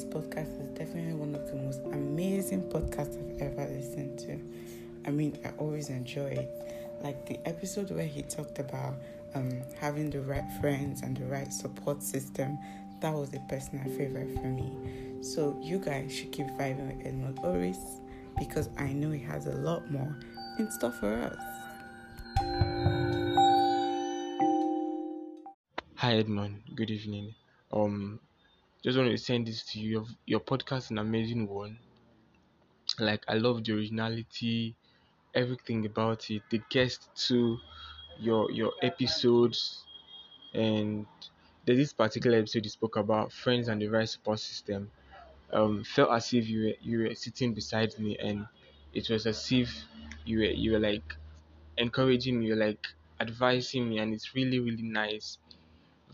Oris podcast is definitely one of the most amazing podcasts I've ever listened to. I mean, I always enjoy it. Like the episode where he talked about um, having the right friends and the right support system, that was a personal favorite for me. So you guys should keep vibing with Edmund Oris because I know he has a lot more in store for us. Hi Edmund, good evening. Um, just want to send this to you. Your, your podcast is an amazing one. Like I love the originality, everything about it. The guests to your your episodes, and there's this particular episode you spoke about friends and the right support system. Um, felt as if you were you were sitting beside me, and it was as if you were you were like encouraging me, like advising me, and it's really really nice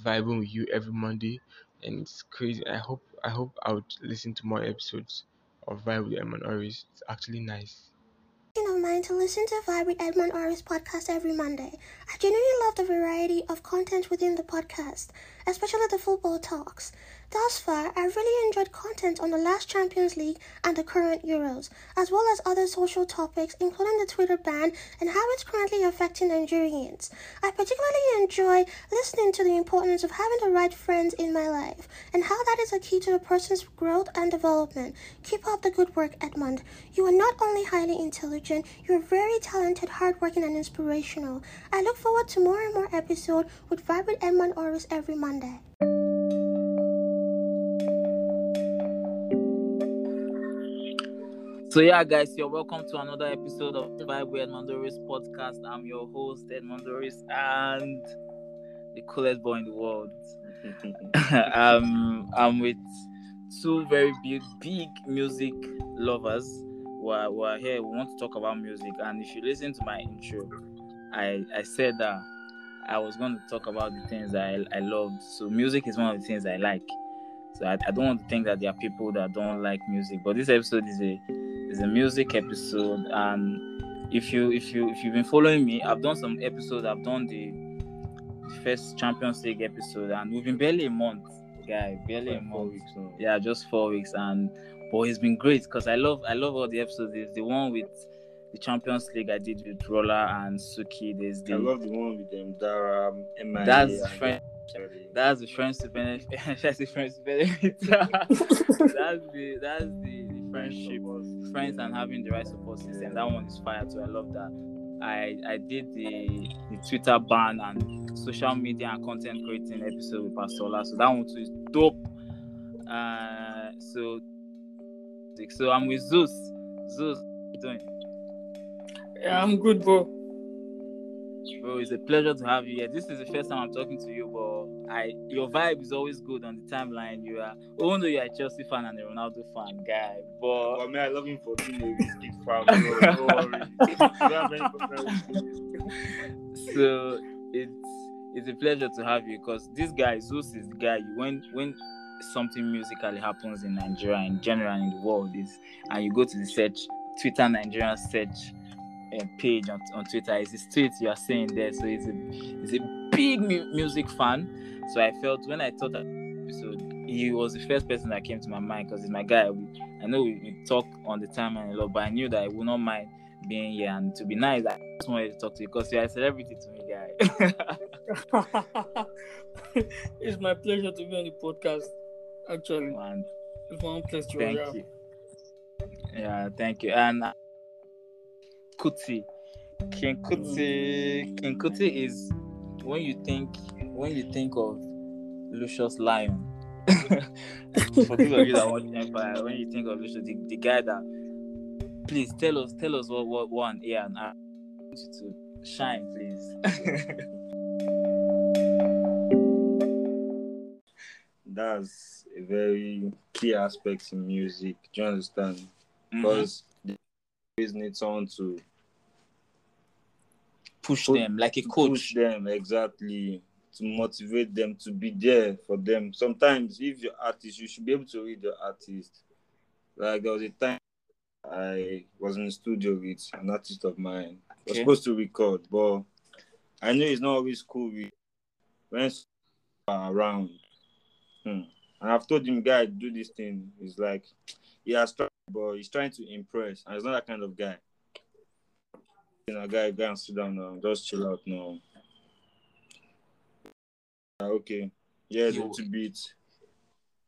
vibing with you every Monday, and it's crazy. I hope I hope I would listen to more episodes of Vibe with Edmund Oris. It's actually nice. of mine to listen to Vibe with Edmund Oris podcast every Monday. I genuinely love the variety of content within the podcast, especially the football talks. Thus far, I really enjoyed content on the last Champions League and the current Euros, as well as other social topics, including the Twitter ban and how it's currently affecting Nigerians. I particularly enjoy listening to the importance of having the right friends in my life and how that is a key to a person's growth and development. Keep up the good work, Edmund. You are not only highly intelligent, you're very talented, hardworking, and inspirational. I look forward to more and more episodes with Vibrant Edmund Oris every Monday. So yeah, guys, you're welcome to another episode of the Vibe with Edmund Oris podcast. I'm your host, Edmund Oris, and the coolest boy in the world. um, I'm with two very big, big music lovers. We're, we're here. We want to talk about music, and if you listen to my intro, I I said that I was going to talk about the things I, I loved. So music is one of the things I like. So I, I don't want to think that there are people that don't like music, but this episode is a is a music episode, and if you if you if you've been following me, I've done some episodes. I've done the, the first Champions League episode, and we've been barely a month, guy, barely a month. weeks. Yeah, just four weeks, and but it's been great because I love I love all the episodes. There's the one with the Champions League I did with Rolla and Suki. There's the I love the one with them, Dara, MIA. That's friend- That's the friendship benefit. that's the friendship benefit. that's the that's the, the friendship, friends and having the right support system. That one is fire too. I love that. I I did the the Twitter ban and social media and content creating episode with Pastola. So that one too is dope. Uh, so so I'm with Zeus. Zeus, doing? Yeah, I'm good, bro. Bro, it's a pleasure to have you here. This is the first time I'm talking to you, but I your vibe is always good on the timeline. You are, even though you're a Chelsea fan and a Ronaldo fan, guy, but Well, man, I love him for being a Wizkid fan. bro. Don't worry. You don't have any problem with it. so it's it's a pleasure to have you because this guy Zeus is the guy. When when something musically happens in Nigeria in general in the world is, and you go to the search Twitter Nigeria search page on, on Twitter, it's his tweets you are seeing there. So he's a he's a big mu- music fan. So I felt when I thought that episode, he was the first person that came to my mind because he's my guy. We, I know we, we talk on the time and a lot, but I knew that I would not mind being here and to be nice. I just wanted to talk to you because you're a celebrity to me, guy. it's my pleasure to be on the podcast. Actually, and it's my place to thank you. Yeah, thank you. And uh, Kuti, King Kuti, King Kuti is when you think when you think of Lucious Lyon. For people of you that watch Empire, when you think of Lucious, the, the guy that please tell us tell us what what one yeah and I want you to shine, please. That's a very key aspect in music. Do you understand? Mhm. Because they always need someone to push put- them like a coach. push them exactly to motivate them to be there for them. Sometimes, if you're artist, you should be able to read the artist. Like there was a time I was in the studio with an artist of mine. I was Okay. supposed to record, but I know it's not always cool with when are around. Hmm. And I've told him, guy, do this thing. He's like, he has tried, but he's trying to impress. And he's not that kind of guy. You know, guy, go and sit down now. Just chill out now. Ah, okay. Yeah, a little bit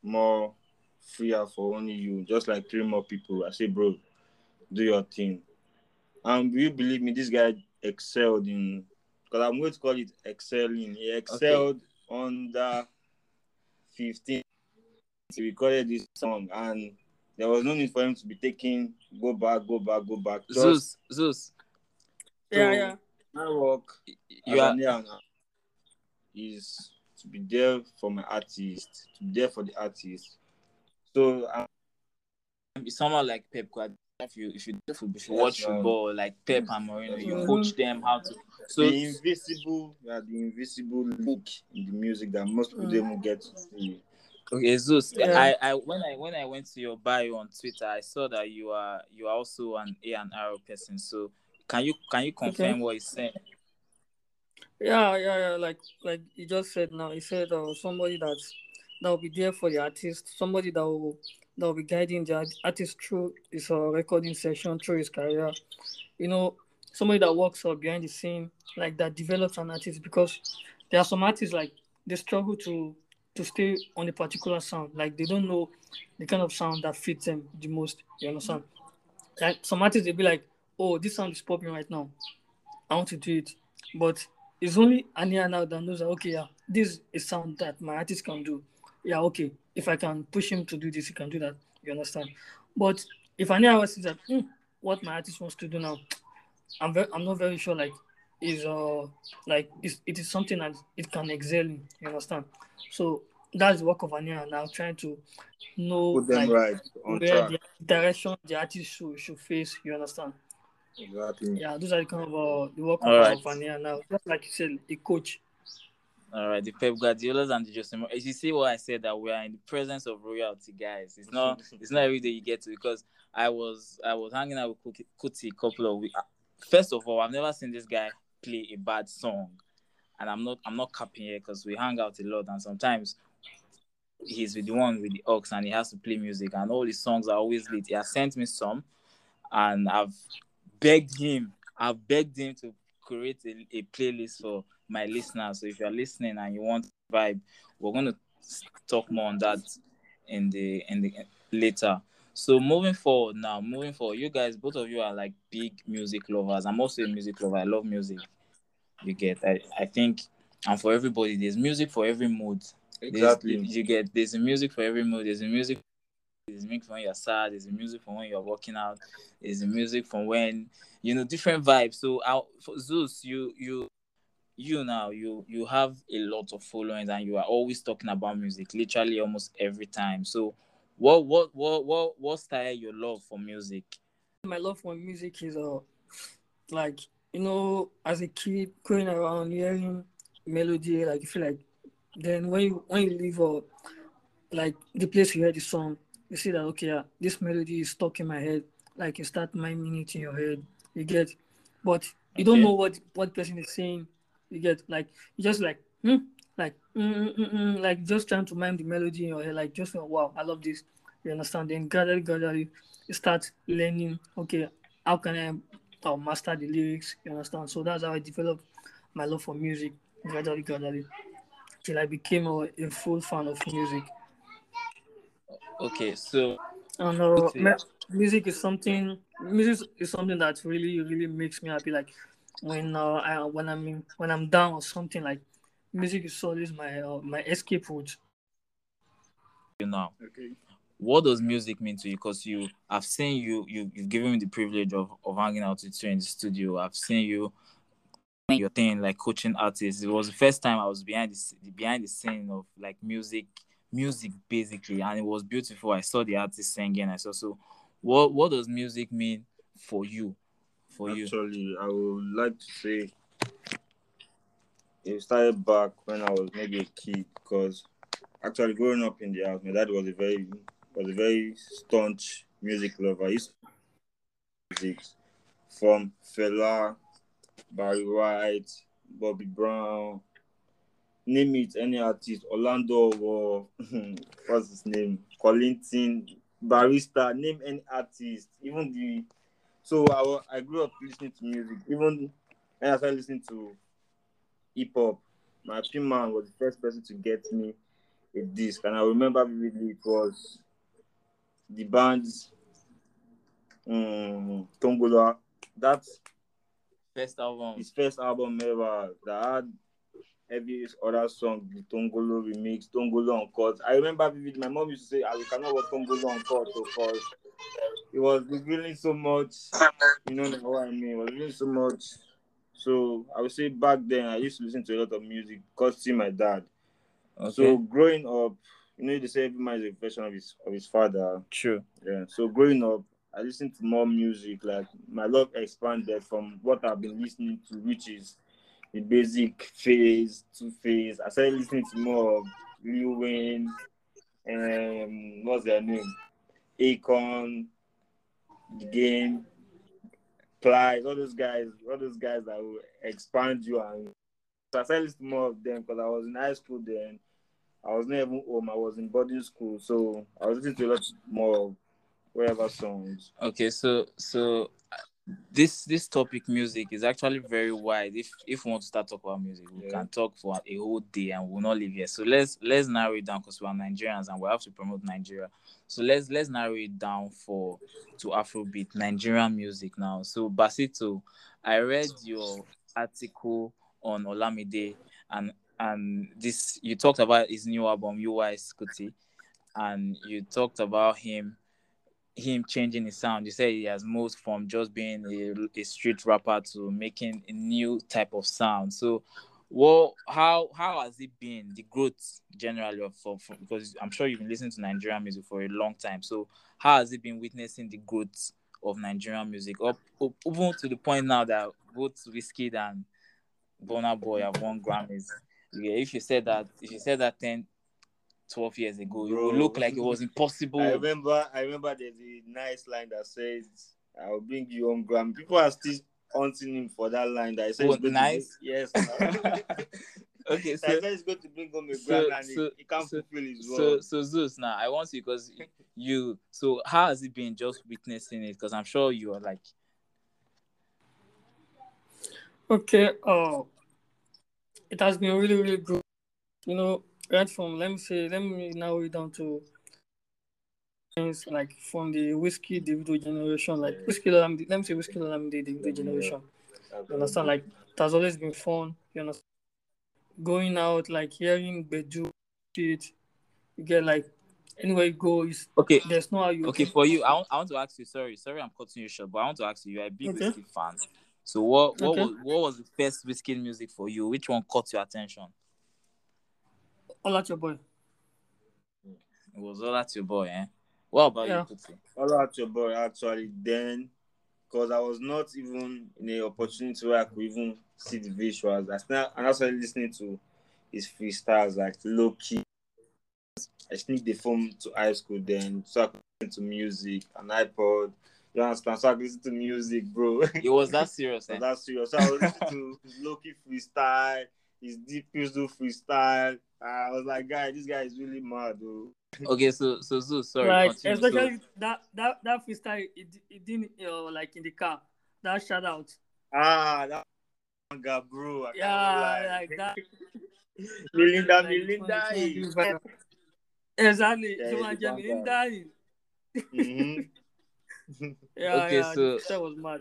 more freer for only you. Just like three more people. I say, bro, do your thing. And will you believe me, this guy excelled in because I'm going to call it excelling. He excelled under 15. He recorded this song and there was no need for him to be taking go back, go back, go back. Just Zeus, Zeus, Yeah, So- yeah. my work you as are an is to be there for my artist, to be there for the artist. So I'm someone like Pep Guardiola. If you if you, if you Yes, watch man. football like Pep and Mourinho, you coach them how to. So the invisible, we are the invisible link in the music that most people Mm. don't get to see. Okay, Zeus. Yeah. I, I when I when I went to your bio on Twitter, I saw that you are you are also an A and R person. So can you can you confirm Okay. what he's saying? Yeah, yeah, yeah. Like, like you just said now. He said uh, somebody that that will be there for the artist. Somebody that will that will be guiding the artist through his uh, recording session, through his career. You know, somebody that works uh, behind the scene, like that develops an artist. Because there are some artists like they struggle to to stay on a particular sound. Like they don't know the kind of sound that fits them the most. You understand? Like some artists, they'll be like, "Oh, this sound is popping right now. I want to do it," but it's only A and R now that knows that okay, yeah, this is sound that my artist can do. Yeah, okay. If I can push him to do this, he can do that. You understand? But if A and R was that "Hmm, what my artist wants to do now, I'm very, I'm not very sure. Like, is uh like is it is something that it can excel in. You understand? So that's the work of A and R now, trying to know Put them like, right on where track. the direction the artist should, should face. You understand? Exactly. Yeah, those are the kind of uh, the work of All right. uh, Vania now. Just like you said, a coach. All right, the Pep Guardiolas and the Jose Mourinho. You see what I said that we are in the presence of royalty, guys. It's not it's not every day you get to because I was I was hanging out with Kuti- Kuti a couple of weeks. First of all, I've never seen this guy play a bad song, and I'm not I'm not capping here because we hang out a lot, and sometimes he's with the one with the ox and he has to play music, and all his songs are always lit. He has sent me some, and I've begged him. I've begged him to create a, a playlist for my listeners. So if you're listening and you want vibe, we're going to talk more on that in the in the later. So moving forward now, moving forward, you guys, both of you are like big music lovers. I'm also a music lover. I love music. You get, I, I think, and for everybody, there's music for every mood. There's- Exactly. you get there's a music for every mood. There's a music. There's music for when you're sad. There's a music for when you're working out. There's a music from when you know different vibes. So, I, for Zeus, you you you now you you have a lot of followings and you are always talking about music, literally almost every time. So, what what what what what style you love for music? My love for music is uh like you know, as a kid going around hearing melody, like you feel like then when you when you leave uh like the place you hear the song, you see that okay, yeah, this melody is stuck in my head. Like you start miming it in your head. You get, but you don't know what what person is saying. You get like you just like hmm, like mm, mm, mm, mm, like just trying to mime the melody in your head. Like just wow, I love this. You understand? Then gradually, gradually, you start learning. Okay, how can I uh, master the lyrics? You understand? So that's how I developed my love for music gradually, gradually, till I became a, a full fan of music. Okay, so And uh, music is something. Music is something that really, really makes me happy. Like when uh, I, when I'm in, when I'm down or something. Like music is always my uh, my escape route. you now, Okay. what does music mean to you? Because you, I've seen you, you, you've given me the privilege of, of hanging out with you in the studio. I've seen you, your thing like coaching artists. It was the first time I was behind the behind the scene of like music, music basically, and it was beautiful. I saw the artist singing. I saw so. What what does music mean for you? For you? Actually, I would like to say it started back when I was maybe a kid because actually growing up in the house, my dad was a very was a very staunch music lover. He music from Fela, Barry White, Bobby Brown, name it any artist, Orlando or what's his name, Collington, Barrister, name any artist, even the. So I, I grew up listening to music, even when I started listening to hip hop. My P man was the first person to get me a disc, and I remember vividly it was D'banj's um, Tombola. That's First album. his first album ever that had every other song, the Tongolo remix, Tongolo Uncut. I remember vividly, my mom used to say, I cannot watch Tongolo Uncut because it was revealing so much, you know what I mean? It was revealing so much. So I would say back then I used to listen to a lot of music because see my dad. Okay. So growing up, you know, they say every man is a version of his of his father. True. Yeah. So growing up, I listened to more music. Like my love expanded from what I've been listening to, which is the basic phase, Two Face. I started listening to more of Lil Wayne, um, what's their name? Akon, the game, Plies, all those guys, all those guys that will expand you and so I started listening more of them because I was in high school then. I was not even home, I was in boarding school, so I was listening to a lot more whatever songs. Okay, so so this this topic music is actually very wide. If if we want to start talk about music, we Yeah. can talk for a whole day and we'll not leave here. So let's let's narrow it down because we are Nigerians and we have to promote Nigeria. So let's let's narrow it down for to Afrobeat Nigerian music now. So Basito, I read your article on Olamide and and this you talked about his new album UY Scuti and you talked about him him changing his sound. You say he has moved from just being a, a street rapper to making a new type of sound. So, well, how how has it been the growth generally of for because I'm sure you've been listening to Nigerian music for a long time. So, how has it been witnessing the growth of Nigerian music up, up even to the point now that both Wizkid and Burna Boy have won Grammys? Yeah, if you said that, if you said that 10, 12 years ago, it would look like it was impossible. I remember I remember there's a nice line that says I'll bring you on Gram. People are still hunting him for that line that he says Oh, he's nice. to yes. okay, so, so he says he's going to bring home a so- Gram and so- he, he can't so- fulfill his so so Zeus now I want you because you so how has it been just witnessing it because I'm sure you are like Okay, uh, it has been really, really good. You know, right from let me say, let me narrow it down to things like from the Wizkid Davido generation, like Wizkid Olamide, let me say Wizkid Olamide Davido generation. You understand? Like it has always been fun. You understand? Going out, like hearing Beju shit, you get like anywhere you go, okay there's no how you okay for you I want, I want to ask you sorry sorry I'm cutting you short but I want to ask you you're a big Okay. Wizkid fan so what what Okay. was what was the first Wizkid music for you which one caught your attention all at your boy. it was all at your boy eh what about Yeah. you Kuti? All out your boy actually then because I was not even in a opportunity where I could even see the visuals. I started, and I started listening to his freestyles like low key. I sneaked the phone to high school then, so I could listen to music, an iPod. You understand? So I could listen to music, bro. it was that serious So eh? that's serious. So I was listening to his Loki freestyle, his Deep Pistol freestyle. I was like, guy, this guy is really mad, though. okay so so Zeus sorry like continue. So- especially that that that freestyle it, it didn't you know, like in the car that shout out Ah, that manga, bro. I yeah like that Melinda, like, Melinda. it's one of the- exactly Yeah, so it's much a mm-hmm. yeah Okay, yeah so- that was mad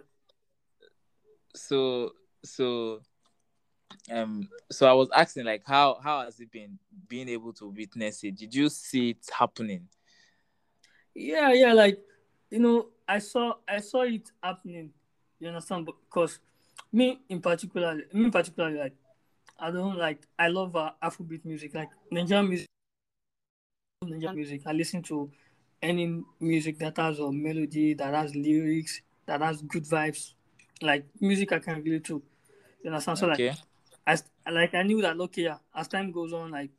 so so um so I was asking like how how has it been being able to witness it? Did you see it happening? yeah yeah like you know I saw I saw it happening you understand because me in particular me in particular like I don't like I love uh, Afrobeat music like Nigerian music Nigerian music I listen to any music that has a melody that has lyrics that has good vibes like music I can relate to you understand so like Okay. As like I knew that okay, as time goes on, like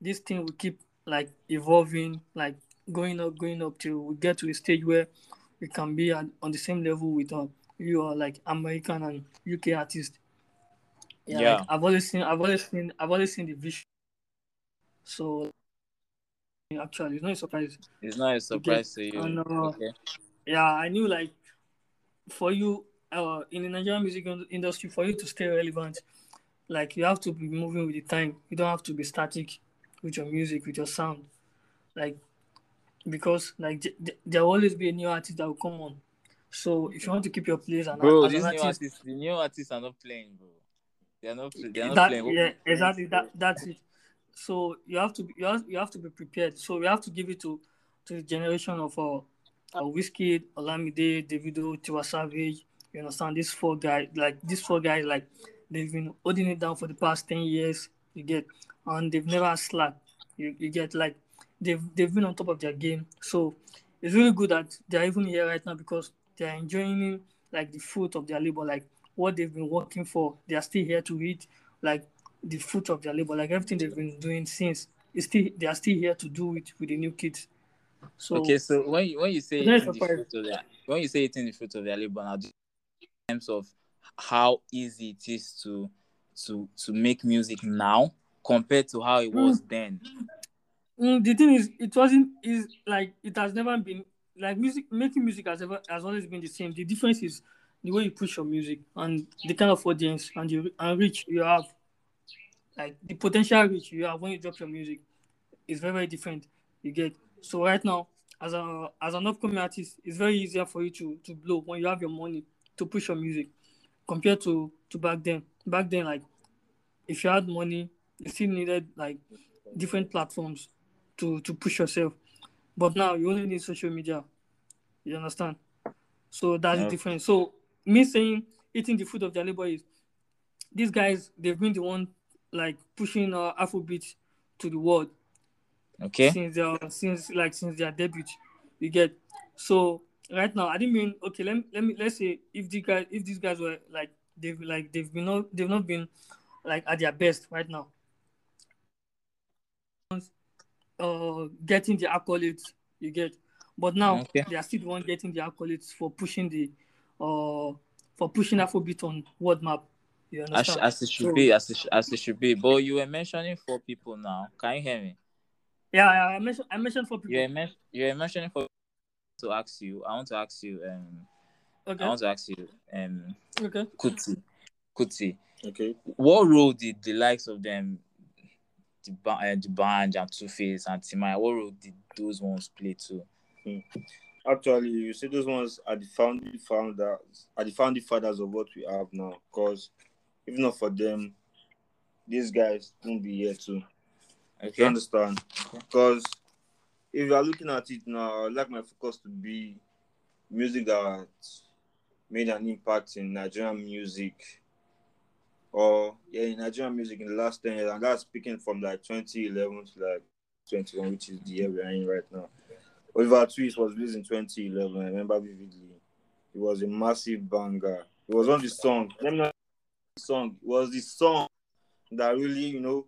this thing will keep like evolving, like going up, going up till we get to a stage where we can be at, on the same level with uh, you are like American and UK artists. Yeah, Yeah. Like, I've always seen, I've always seen, I've always seen the vision. So actually, it's not a surprise. It's not a surprise to you. And, uh, okay. Yeah, I knew like for you uh, in the Nigerian music industry, for you to stay relevant, like you have to be moving with the time. You don't have to be static with your music, with your sound, like because like th- th- there will always be a new artist that will come on. So if you want to keep your place and Bro, these an new artists, the new artists are not playing, bro. They are not. They are not that, playing. yeah, exactly. That that's it. So you have to be, you have, you have to be prepared. So we have to give it to to the generation of uh, uh Wizkid, Olamide, Davido, Tiwa Savage. You understand? These four guys, like these four guys, like they've been holding it down for the past ten years. You get, and they've never slacked. You, you get like they've they've been on top of their game. So it's really good that they're even here right now because they're enjoying like the fruit of their labor, like what they've been working for. They are still here to eat, like the fruit of their labor, like everything they've been doing since. It's still they are still here to do it with the new kids. So Okay, so when you when you say eating the fruit of their when you say eating the fruit of their labor now, in terms of how easy it is to to to make music now compared to how it was then. Mm, the thing is, it wasn't is like it has never been like music making music has ever has always been the same. The difference is the way you push your music and the kind of audience and the and reach you have, like the potential reach you have when you drop your music, is very very different. You get so right now as a as an upcoming artist, it's very easier for you to to blow when you have your money to push your music compared to to back then. Back then, like if you had money, you still needed like different platforms to to push yourself. But now you only need social media. You understand? So that's the Okay. difference. So me saying eating the food of their labor is these guys they've been the one like pushing uh, Afrobeat to the world Okay. since their since like since their debut. You get so right now I didn't mean okay let me, let me let's say if the guys if these guys were like they've like they've been not they've not been like at their best right now. Uh, getting the accolades you get, but now Okay. they are still the one getting the accolades for pushing the uh for pushing Afrobeat on world map. You As, understand? as it should So- be, as it, as it should be. But you were mentioning four people now. Can you hear me? Yeah, I mentioned I mentioned for people. You were, men- you were mentioning four to ask you. I want to ask you. Um, Okay, I want to ask you. Um, okay. Kuti, Kuti. Okay. What role did the likes of them, the, ba- uh, D'banj and Two Face and Timaya, what role did those ones play too? Actually, you see, those ones are the founding founders, are the founding fathers of what we have now. Because if not for them, these guys won't be here too. You Okay. understand? Because if you are looking at it now, I'd like my focus to be music that made an impact in Nigerian music or yeah, in Nigerian music in the last 10 years, and that's speaking from like 2011 to like 21, which is the year we're in right now. Oliver Twist was released in 2011, I remember vividly. It was a massive banger. It was of the songs. Let me know song. It was the song that really, you know,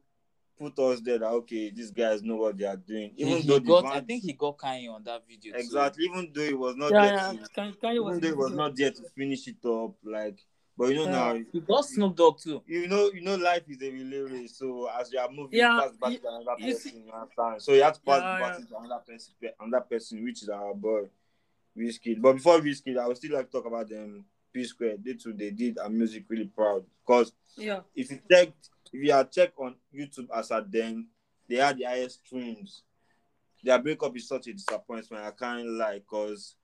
put us there that okay, these guys know what they are doing. Even he though the got, I think he got Kanye on that video too. exactly, even though it was not Yeah, there yeah. to, Can, Kanye was even though it was not there to finish it up, like but you know Yeah. now He got Snoop Dogg too. you know, you know, life is a relay race. So as you are moving, Yeah, you pass back you- to another you person. you understand? So you have to pass Yeah, the yeah. baton to another person, another person, which is our boy, Wizkid. But before Wizkid, I would still like to talk about them. P Square, they too, they did our music really proud because Yeah, if you checked, if you had checked on YouTube as at then, they had the highest streams. Their breakup is such a disappointment. I can't lie, cause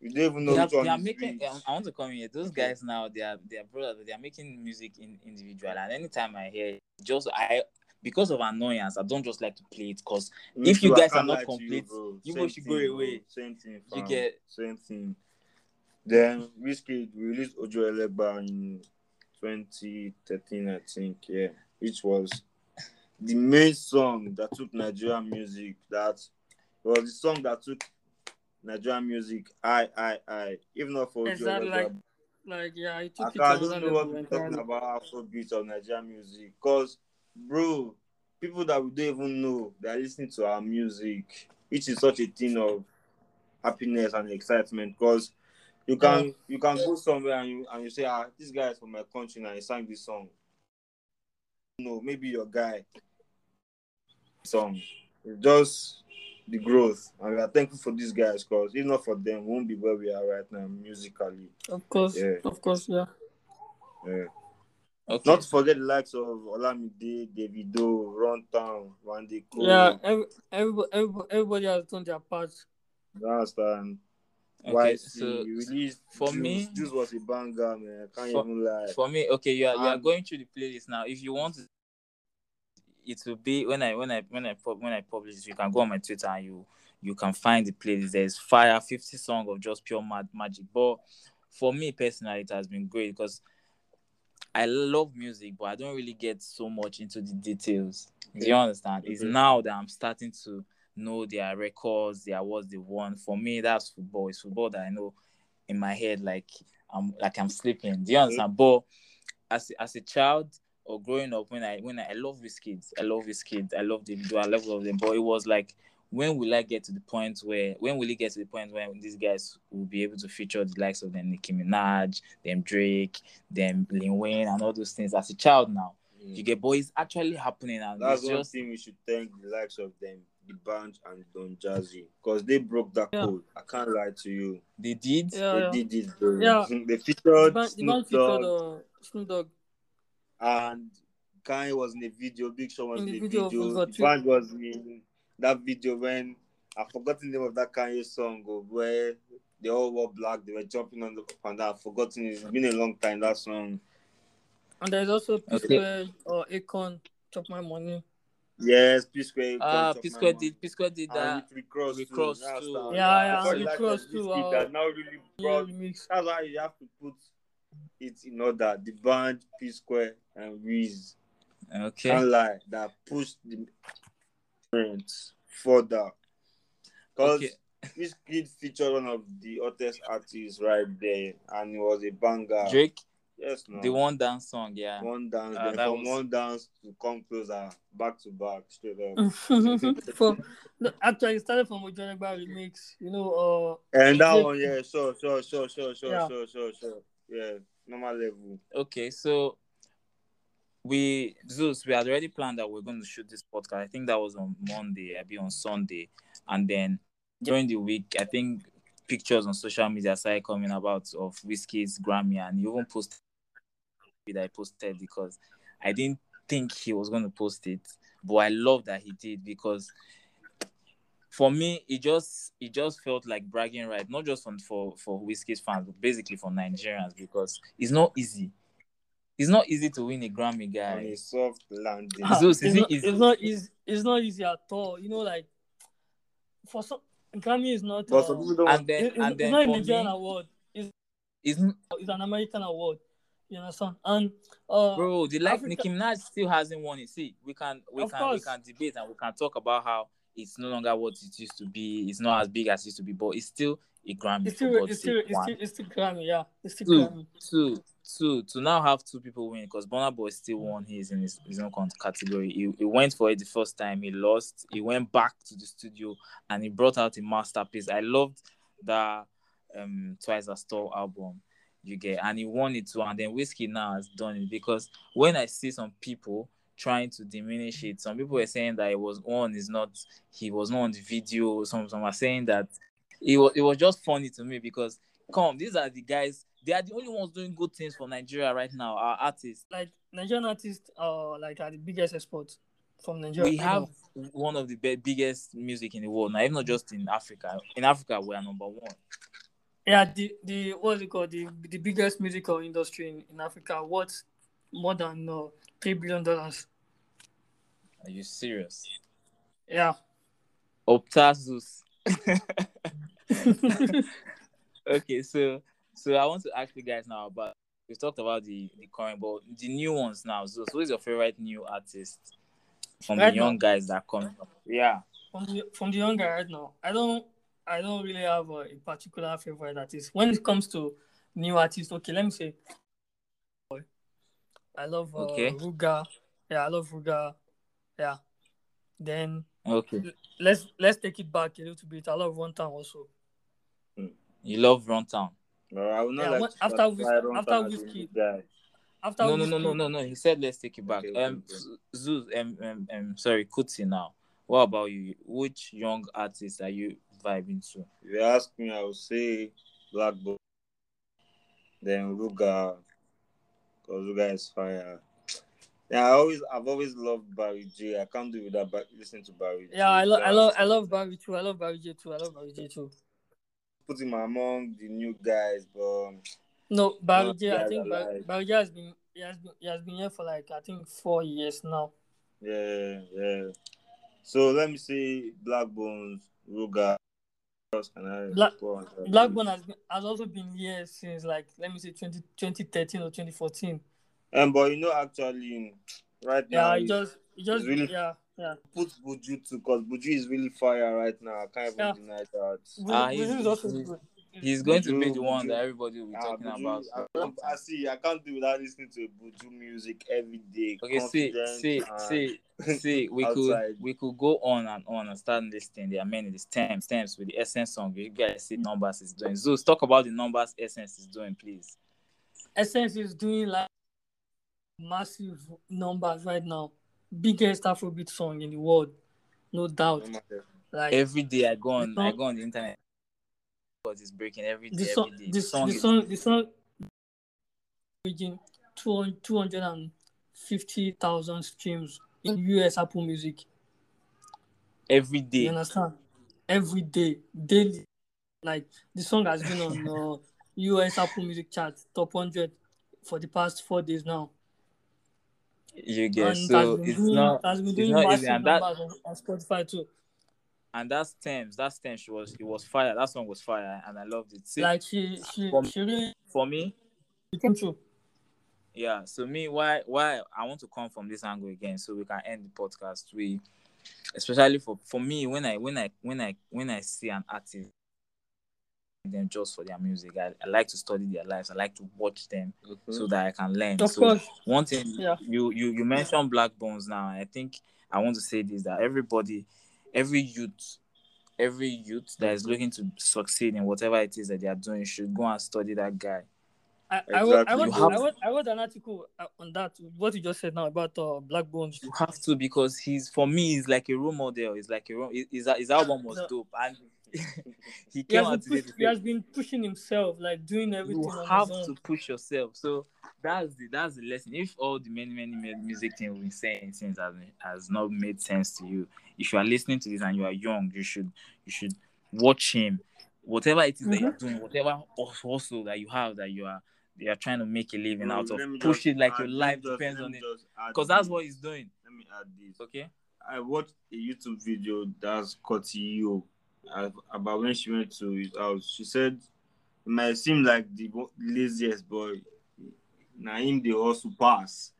you don't even know They are, one they are making. I want to come here. Those guys now, they are they are brothers. They are making music in individual. And anytime I hear, it, just I because of annoyance, I don't just like to play it because Me if you too, I guys are not complete, you both should go thing, bro. away. Same thing. You get- same thing. Then Wizkid released Ojo Elegba in 2013, I think. Yeah, which was the main song that took Nigerian music. That was the song that took Nigerian music. I, I, I. If not for Ojo Exactly, like like yeah, it I took it to don't know what we're talking about Afrobeat or Nigerian music. Cause, bro, people that we don't even know they're listening to our music, which is such a thing of happiness and excitement. Cause you can you can go somewhere and you and you say, ah, this guy is from my country and he sang this song. know, maybe your guy song. It's just the growth. And we are thankful for these guys because if not for them, we won't be where we are right now musically. Of course, Yeah. of course, yeah. Yeah. Okay. Not to forget the likes of Olamide, Davido, Runtown, Randy Cole. Yeah, every, everybody, everybody, everybody has done their part. You understand? Okay, YC so released for Juice. me- Juice was a banger, man. I can't For- even lie. for me, okay, you are you are going through the playlist now. If you want it will be when I when I when I when I publish. You can go on my Twitter and you you can find the playlist. There's fire fifty song of just pure mad magic. But for me personally, it has been great because I love music, but I don't really get so much into the details. Do you understand? It's Mhm. now that I'm starting to know their records, their awards they won. For me, that's football. It's football that I know in my head, like I'm like I'm sleeping. Do you understand? But as as a child or growing up, when I when I, I love these kids, I love these kids, I love the I love all of them. But it was like when will I get to the point where when will it get to the point where these guys will be able to feature the likes of them Nicki Minaj, them Drake, them Lil Wayne, and all those things as a child now. Mm. You get boy, it's actually happening and That's one just thing we should thank the likes of them, D'banj and Don Jazzy, because they broke that Yeah. code. I can't lie to you. they did. Yeah, they yeah. did it, bro. Yeah. they The featured band, the Snoop band featured uh, Snoop Dogg. and Kanye was in the video. Big Sean was In in the the video video. The band was in that video when I forgot the name of that Kanye song where they all wore black. They were jumping on the up and. I've forgotten. It's been a long time that song. And there's also P Okay. Square or Akon, Chop My Money. Yes, P Square. Ah, Punch P My Square did P Square did And that. with Rick Ross Rick too. Ross That's too. the- Yeah, yeah, I thought like Ross that too, Wizkid uh, that now really Yeah, brought remix. That's why you have to put it in order. D'banj, P Square, and Wiz. Okay. Can't lie, that pushed the parents further. Because Okay. this kid featured one of the hottest artists right there, and it was a banger. Drake, Yes, no. the one dance song, yeah. One dance, Uh, from was- one dance to come closer, back to back, straight up. For no, actually, it started from Ojuelegba remix. You know, uh, and that one, yeah, sure, sure, sure, sure, sure, Yeah. sure, sure, sure. Yeah, normal level. Okay, so we Zeus, we had already planned that we're going to shoot this podcast. I think that was on Monday, I'll be on Sunday, and then during the week, I think pictures on social media started coming about of Wizkid's Grammy, and he even posted that I posted because I didn't think he was going to post it, but I love that he did because for me, it just it just felt like bragging right, not just for for for Wizkid's fans, but basically for Nigerians because it's not easy. It's not easy to win a Grammy, guy. On guy. a soft landing. Ah, Zeus, it's, is it not, easy? it's not easy. It's not easy at all. You know, like for some Grammy is not. But uh, some people don't And then it- it's, and it's then not a for Nigerian me, award. It's, it's it's an American award. You understand? And uh, bro, the like Africa- Nicki Minaj still hasn't won it. See, we can we Of can course. we can debate and we can talk about how it's no longer what it used to be. It's not as big as it used to be, but it's still a Grammy. it's still it's still it's still it's still Grammy. Yeah, it's still Two, Grammy. two, two. To now have two people win because Burna Boy still won his in his, his own category. He, he went for it the first time. He lost. He went back to the studio and he brought out a masterpiece. I loved the um Twice as Tall album. You get and he wanted to. And then Wizkid now has done it because when I see some people trying to diminish it, some people were saying that it was on is not he was not on the video. Some some are saying that it was it was just funny to me because come these are the guys they are the only ones doing good things for Nigeria right now. Our artists. Like Nigerian artists are like are the biggest exports from Nigeria. We have one of the biggest music in the world now, even not just in Africa. In Africa, we are number one. Yeah, the the what's it called? The the biggest musical industry in, in Africa. What's more than uh, three billion dollars? Are you serious? Yeah. Optasus. okay, so so I want to ask you guys now about we've talked about the the current, but the new ones now. So, so who is your favorite new artist from Right the young now? guys that come up? Yeah. From the from the younger right now, I don't I don't really have a, a particular favorite artist. When it comes to new artists, okay, let me say, I love uh, Okay. Ruger. Yeah, I love Ruger. Yeah. Then Okay. let's let's take it back a little bit. I love Runtown also. You love Runtown. But I will not Yeah, like what- after classify after Tan as a Wizkid. new guy. after No, no, no, no, no, no. He said let's take it back. Okay, um, okay. Zeus, um, um, um, sorry, Kuti now. What about you? Which young artist are you vibing to? If you ask me, I would say Blackboard. Then Ruger, because Ruger is fire. Yeah, I always, I've always loved Barry Jhay. I can't do without ba- listening to Barry. J. Yeah, I love, I love, I love Barry too. I love Barry Jhay too. I love Barry Jhay too. Put him among the new guys, but No, Barry Jhay. I think are Barry, like- Barry Jhay has been, he has been, he has been here for like I think four years now. yeah, yeah. So let me see Blaqbonez, Ruga. What else can I Black- put Blackburn has been, has also been here since like let me say 20, 2013 or 2014. Um, but you know, actually, right Yeah, now, he he just, he just, really- yeah, yeah. put Buju too, because Buju is really fire right now. I can't even Yeah. deny that. Ah, Buju- he's- Buju is also he's- good. He's going to be the one Buju. that everybody will be Ah, talking Buju, about. I, I see. I can't do without listening to Buju music every day. Okay, see, see, see, see. We could we could go on and on and start listing. There are many the Tems, Tems with the essence song. You guys see numbers is doing. Zeus, talk about the numbers essence is doing, please. Essence is doing like massive numbers right now. Biggest Afrobeat song in the world, no doubt. Like Every day I go on, I go on the internet. Because it's breaking every day, the song, every day. the, song the is- song, the song, reaching 250,000 streams in US Apple Music. Every day. You understand? Every day, daily. Like the song has been on uh, US Apple Music chart top 100 for the past four days now. You get and it so it's doing, not it's not easy, and that on, on Spotify too. And that Tems that Tems she was it was fire. That song was fire, and I loved it. See, Like she, she, For- she really for me, it came true. Yeah. So me, why why I want to come from this angle again, so we can end the podcast. We, especially for for me, when I when I when I when I see an artist, them just for their music, I, I like to study their lives. I like to watch them mm-hmm. so that I can learn. Of so course, one thing Yeah. you you you mentioned Blaqbonez now. I think I want to say this that everybody, every youth. Every youth that is looking to succeed in whatever it is that they are doing should go and study that guy. I, I, wrote, I, wrote, have- I, wrote, I wrote an article uh, on that. What you just said now about uh, Blaqbonez. You have to because he's for me he's like a role model. He's like a role. His, his album was No. dope and he He came has, out been today push, he has been pushing himself, like doing everything you on have his to push yourself. So that's the that's the lesson. If all the many many music things we've been saying since has, has not made sense to you, if you are listening to this and you are young, you should you should watch him. Whatever it is that you're Mm-hmm. doing, whatever hustle that you have that you are you are trying to make a living Bro, out of, push just it like your life just- depends on it. Because that's what he's doing. Let me add this. Okay. I watched a YouTube video that's Kotio about when she went to his house. She said it might seem like the laziest boy. Now him they also pass.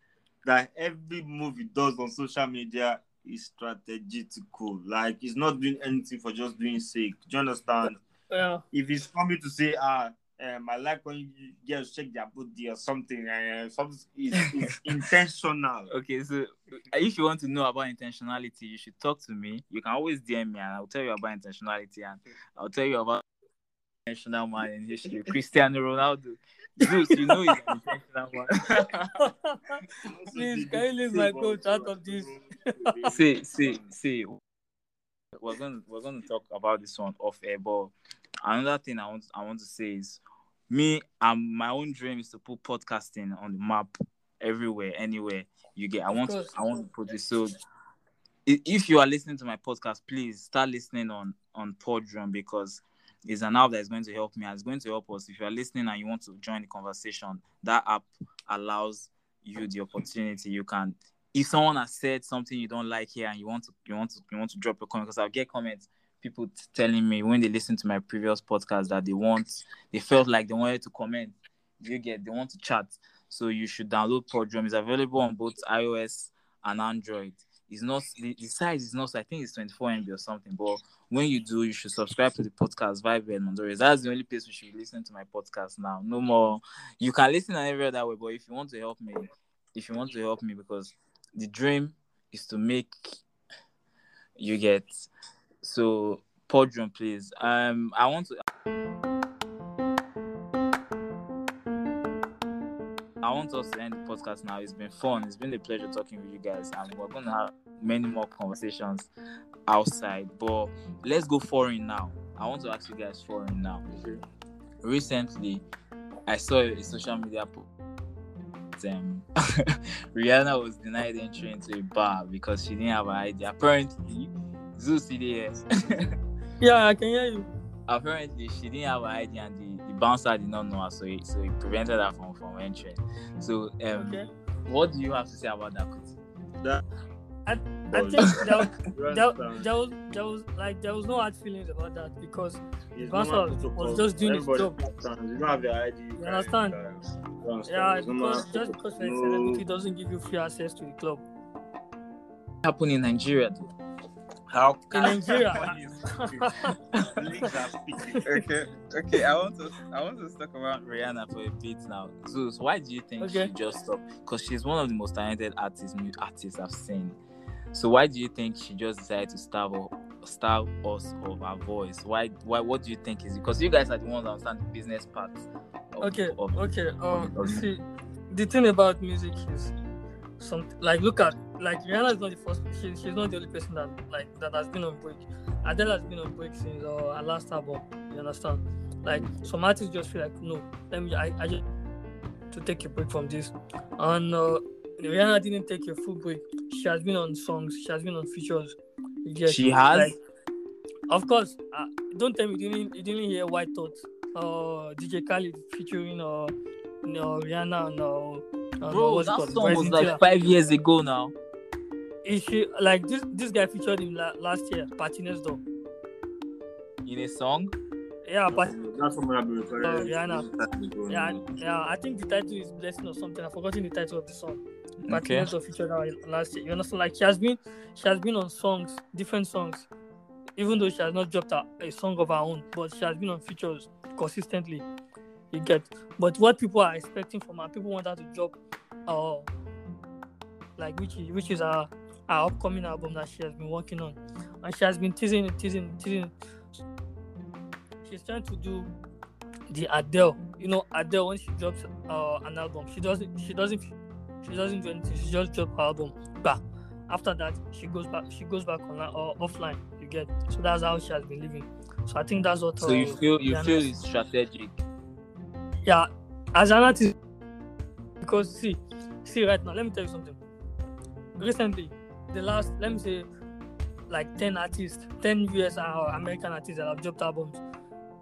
That every move he does on social media is strategical. Like he's not doing anything for just doing sake. Do you understand? Yeah, If he's coming to say, ah, um, I like when you girls check their booty or something, uh, something is it's intentional. Okay, so if you want to know about intentionality, you should talk to me. You can always DM me and I'll tell you about intentionality and I'll tell you about intentional man in history. Cristiano Ronaldo. Zeus, you know he's an intentional man. Please, can you leave my coach out of this? see, see, see. We're gonna we're gonna talk about this one off air, but another thing I want I want to say is me um my own dream is to put podcasting on the map everywhere, anywhere you get. I want to. I want to put this so if you are listening to my podcast, please start listening on on PodRoom because it's an app that is going to help me. It's going to help us. If you are listening and you want to join the conversation, that app allows you the opportunity. You can if someone has said something you don't like here and you want to you want to you want to drop a comment because I'll get comments people telling me when they listen to my previous podcast that they want they felt like they wanted to comment. You get? They want to chat. So you should download PodRoom. It's available on both iOS and Android. It's not the, size is not I think it's 24 MB or something but when you do you should subscribe to the podcast Vibe and Mondores that's the only place you should listen to my podcast now. No more. You can listen on every other way but if you want to help me if you want to help me because the dream is to make you get so PodRoom please um i want to i I want us to end the podcast now. It's been fun. It's been a pleasure talking with you guys, and we're gonna have many more conversations outside. But let's go foreign now. I want to ask you guys foreign now. Recently, I saw a social media post. Um, Rihanna was denied entry into a bar because she didn't have an ID. Apparently, Zeus here. Yeah, I can hear you. apparently she didn't have an ID and the, the bouncer did not know her, so he, so he prevented her from, from entering. So um Okay. what do you have to say about that? Kuti? That I was- think there, you there, there was there was like there was no hard feelings about that because It's Bouncer normal was just doing his job. understands. You don't have your ID. You understand? You understand? yeah, It's normal because just because you're a celebrity doesn't give you free access to the club. Happened in Nigeria though. How In Nigeria. Leagues are okay, okay. I want to I want to talk about Rihanna for a bit now. Zeus, why do you think Okay. she just stopped? Because she's one of the most talented artists, new artists I've seen. So why do you think she just decided to starve o- starve us of her voice? Why why what do you think is it? Because you guys are the ones that understand the business part. Of, okay, of- okay. Um, of- see, the thing about music is some like look at like Rihanna is not the first. She, she's not the only person that like that has been on break. Adele has been on break since uh, her last album. You understand? Like some artists just feel like no, let me. I, I just to take a break from this, and uh, Rihanna didn't take a full break. She has been on songs. She has been on features. Get- She has? Like, of course. Uh, don't tell me you didn't you didn't hear Wild Thoughts uh, DJ Khaled featuring uh, you know, Rihanna and uh, uh, Bro, what's that called? song was like five years ago now. Is she like this? This guy featured him la- last year, PartyNextDoor. In a song? Yeah, but That's what I've been referring Oh, to. Rihanna. yeah, yeah. I think the title is Blessing or something. I've forgotten the title of the song. Party Okay. Next featured her last year. You understand? Like she has been, she has been on songs, different songs. Even though she has not dropped a, a song of her own, but she has been on features consistently. You get. But what people are expecting from her, people want her to drop, uh, like which is which is her, her upcoming album that she has been working on, and she has been teasing, teasing, teasing. She's trying to do the Adele. You know, Adele when she drops uh, an album, she doesn't, she doesn't, she doesn't do anything. She just drop her album. But after that, she goes back, she goes back on or offline. You get. So that's how she has been living. So I think that's what. So you uh, feel you feel it's strategic. Yeah, as an artist, because see, see right now, let me tell you something. Recently, the last, let me say, like ten artists, ten US or American artists that have dropped albums,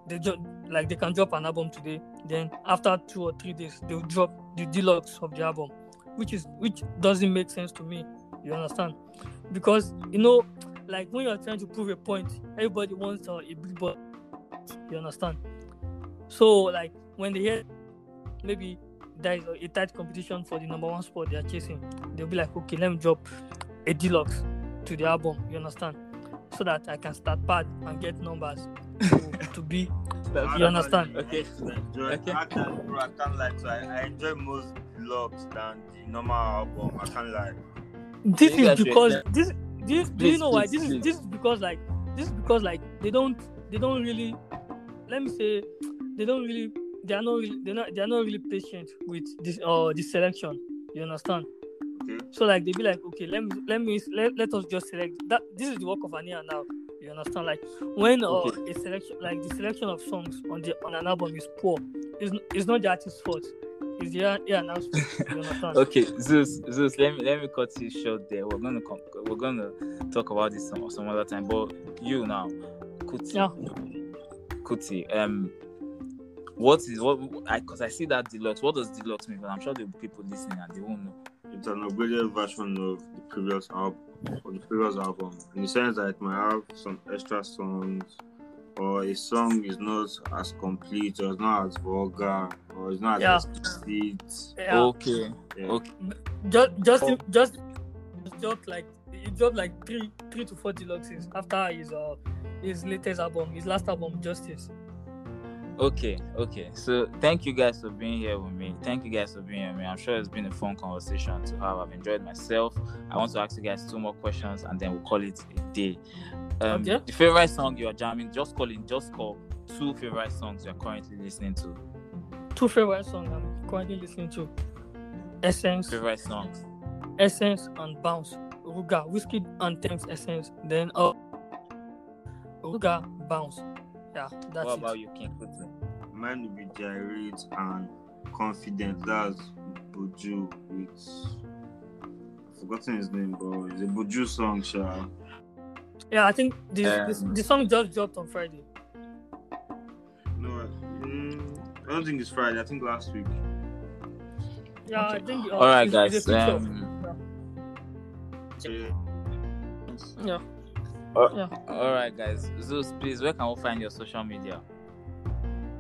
they just like they can drop an album today. Then after two or three days, they'll drop the deluxe of the album, which is which doesn't make sense to me. You understand? Because you know, like when you're trying to prove a point, everybody wants uh, a billboard. You understand? So like when they hear maybe there is a, a tight competition for the number one spot they are chasing, they'll be like, okay, let me drop a deluxe to the album. You understand? So that I can start bad and get numbers to, to be. You understand? Okay. Enjoy, Okay. Actually, bro, I can't lie. So I, I enjoy most vlogs than the normal album. I can't lie. This is because accept- this. This do you know why? This is this is because like this is because like they don't they don't really let me say they don't really they are not really they're not they're not really patient with this or this selection. You understand? Okay. So like they be like, okay, let me let me let, let us just select that. This is the work of A and R now. You understand? Like when uh, Okay. a selection like the selection of songs on the on an album is poor, it's, it's not the artist's fault. It's the yeah announcement. You understand? Okay, Zeus, Zeus, let me let me cut you short there. We're gonna com- we're gonna talk about this some, some other time. But you now, Kuti, Yeah. Kuti, um, what is what? I because I see that deluxe. What does deluxe mean? But I'm sure there will be people listening and they won't know. It's an upgraded version of the previous album, of the previous album, in the sense that it might have some extra songs, or a song is not as complete, or it's not as vulgar, or it's not Yeah. as explicit. Yeah. Okay, Yeah. okay, just just Oh. just dropped like he dropped like three three to four deluxes after his uh his latest album, his last album, Justice. Okay, okay. So thank you guys for being here with me. Thank you guys for being here with me. I'm sure it's been a fun conversation to have. I've enjoyed myself. I want to ask you guys two more questions and then we'll call it a day. Um, Okay. The favorite song you're jamming, just call it, just call two favorite songs you're currently listening to. Two favorite songs I'm currently listening to. Essence, Favorite songs. Essence, and Bounce. Ruger, Wizkid and Tems Essence. Then uh, Ruger, Bounce. Yeah, that's what it. about you, King Kuti? Mine would be Gyrate and Confident. That's Buju with. I've forgotten his name, but it's a Buju song, Sha. Yeah, I think this, this Um, the song just dropped on Friday. No, mm, I don't think it's Friday. I think last week. Yeah, I Okay. think. Uh, All right, it's- it's guys. a picture. Um, yeah. all right, guys. Zeus, please, where can we find your social media?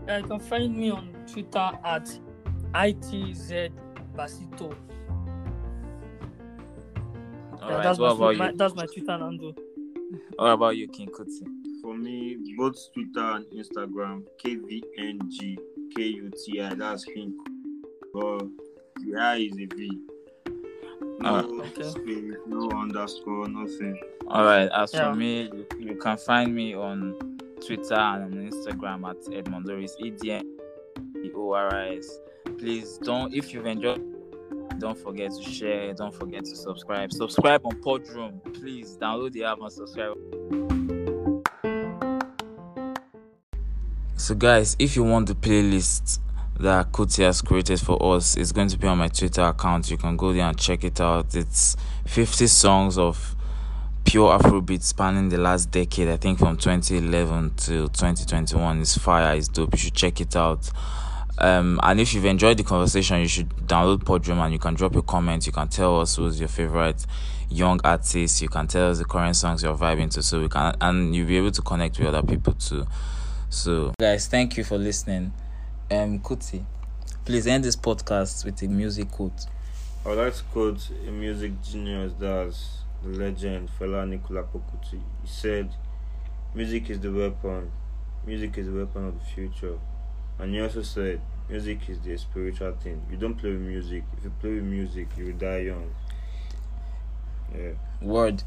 Yeah, you can find me on Twitter at itzbasito. All yeah, right. that's What my, about my you? that's my Twitter handle. What about you, King Kuti? For me, both Twitter and Instagram, KVNG, KUTI, that's King. But the I is a V. No Ah, okay. space, no underscore, nothing. All right. As Yeah. for me, you, you can find me on Twitter and on Instagram at Edmundoris. E D M O R I S. Please don't. If you've enjoyed, don't forget to share. Don't forget to subscribe. Subscribe on PodRoom. Please download the app and subscribe. So, guys, if you want the playlist that Kuti has created for us, is going to be on my Twitter account. You can go there and check it out. It's 50 songs of pure Afrobeat spanning the last decade, I think from 2011 to 2021. It's fire, it's dope. You should check it out. Um, and if you've enjoyed the conversation, you should download PodRoom and you can drop a comment. You can tell us who's your favorite young artist. You can tell us the current songs you're vibing to, so we can and you'll be able to connect with other people too. So, guys, thank you for listening. Um, Kuti, please end this podcast with a music quote. I would like to quote a music genius that's the legend Fela Anikulapo Kuti. He said, Music is the weapon, music is the weapon of the future. And he also said, Music is the spiritual thing. You don't play with music. If you play with music, you will die young. Yeah. Word.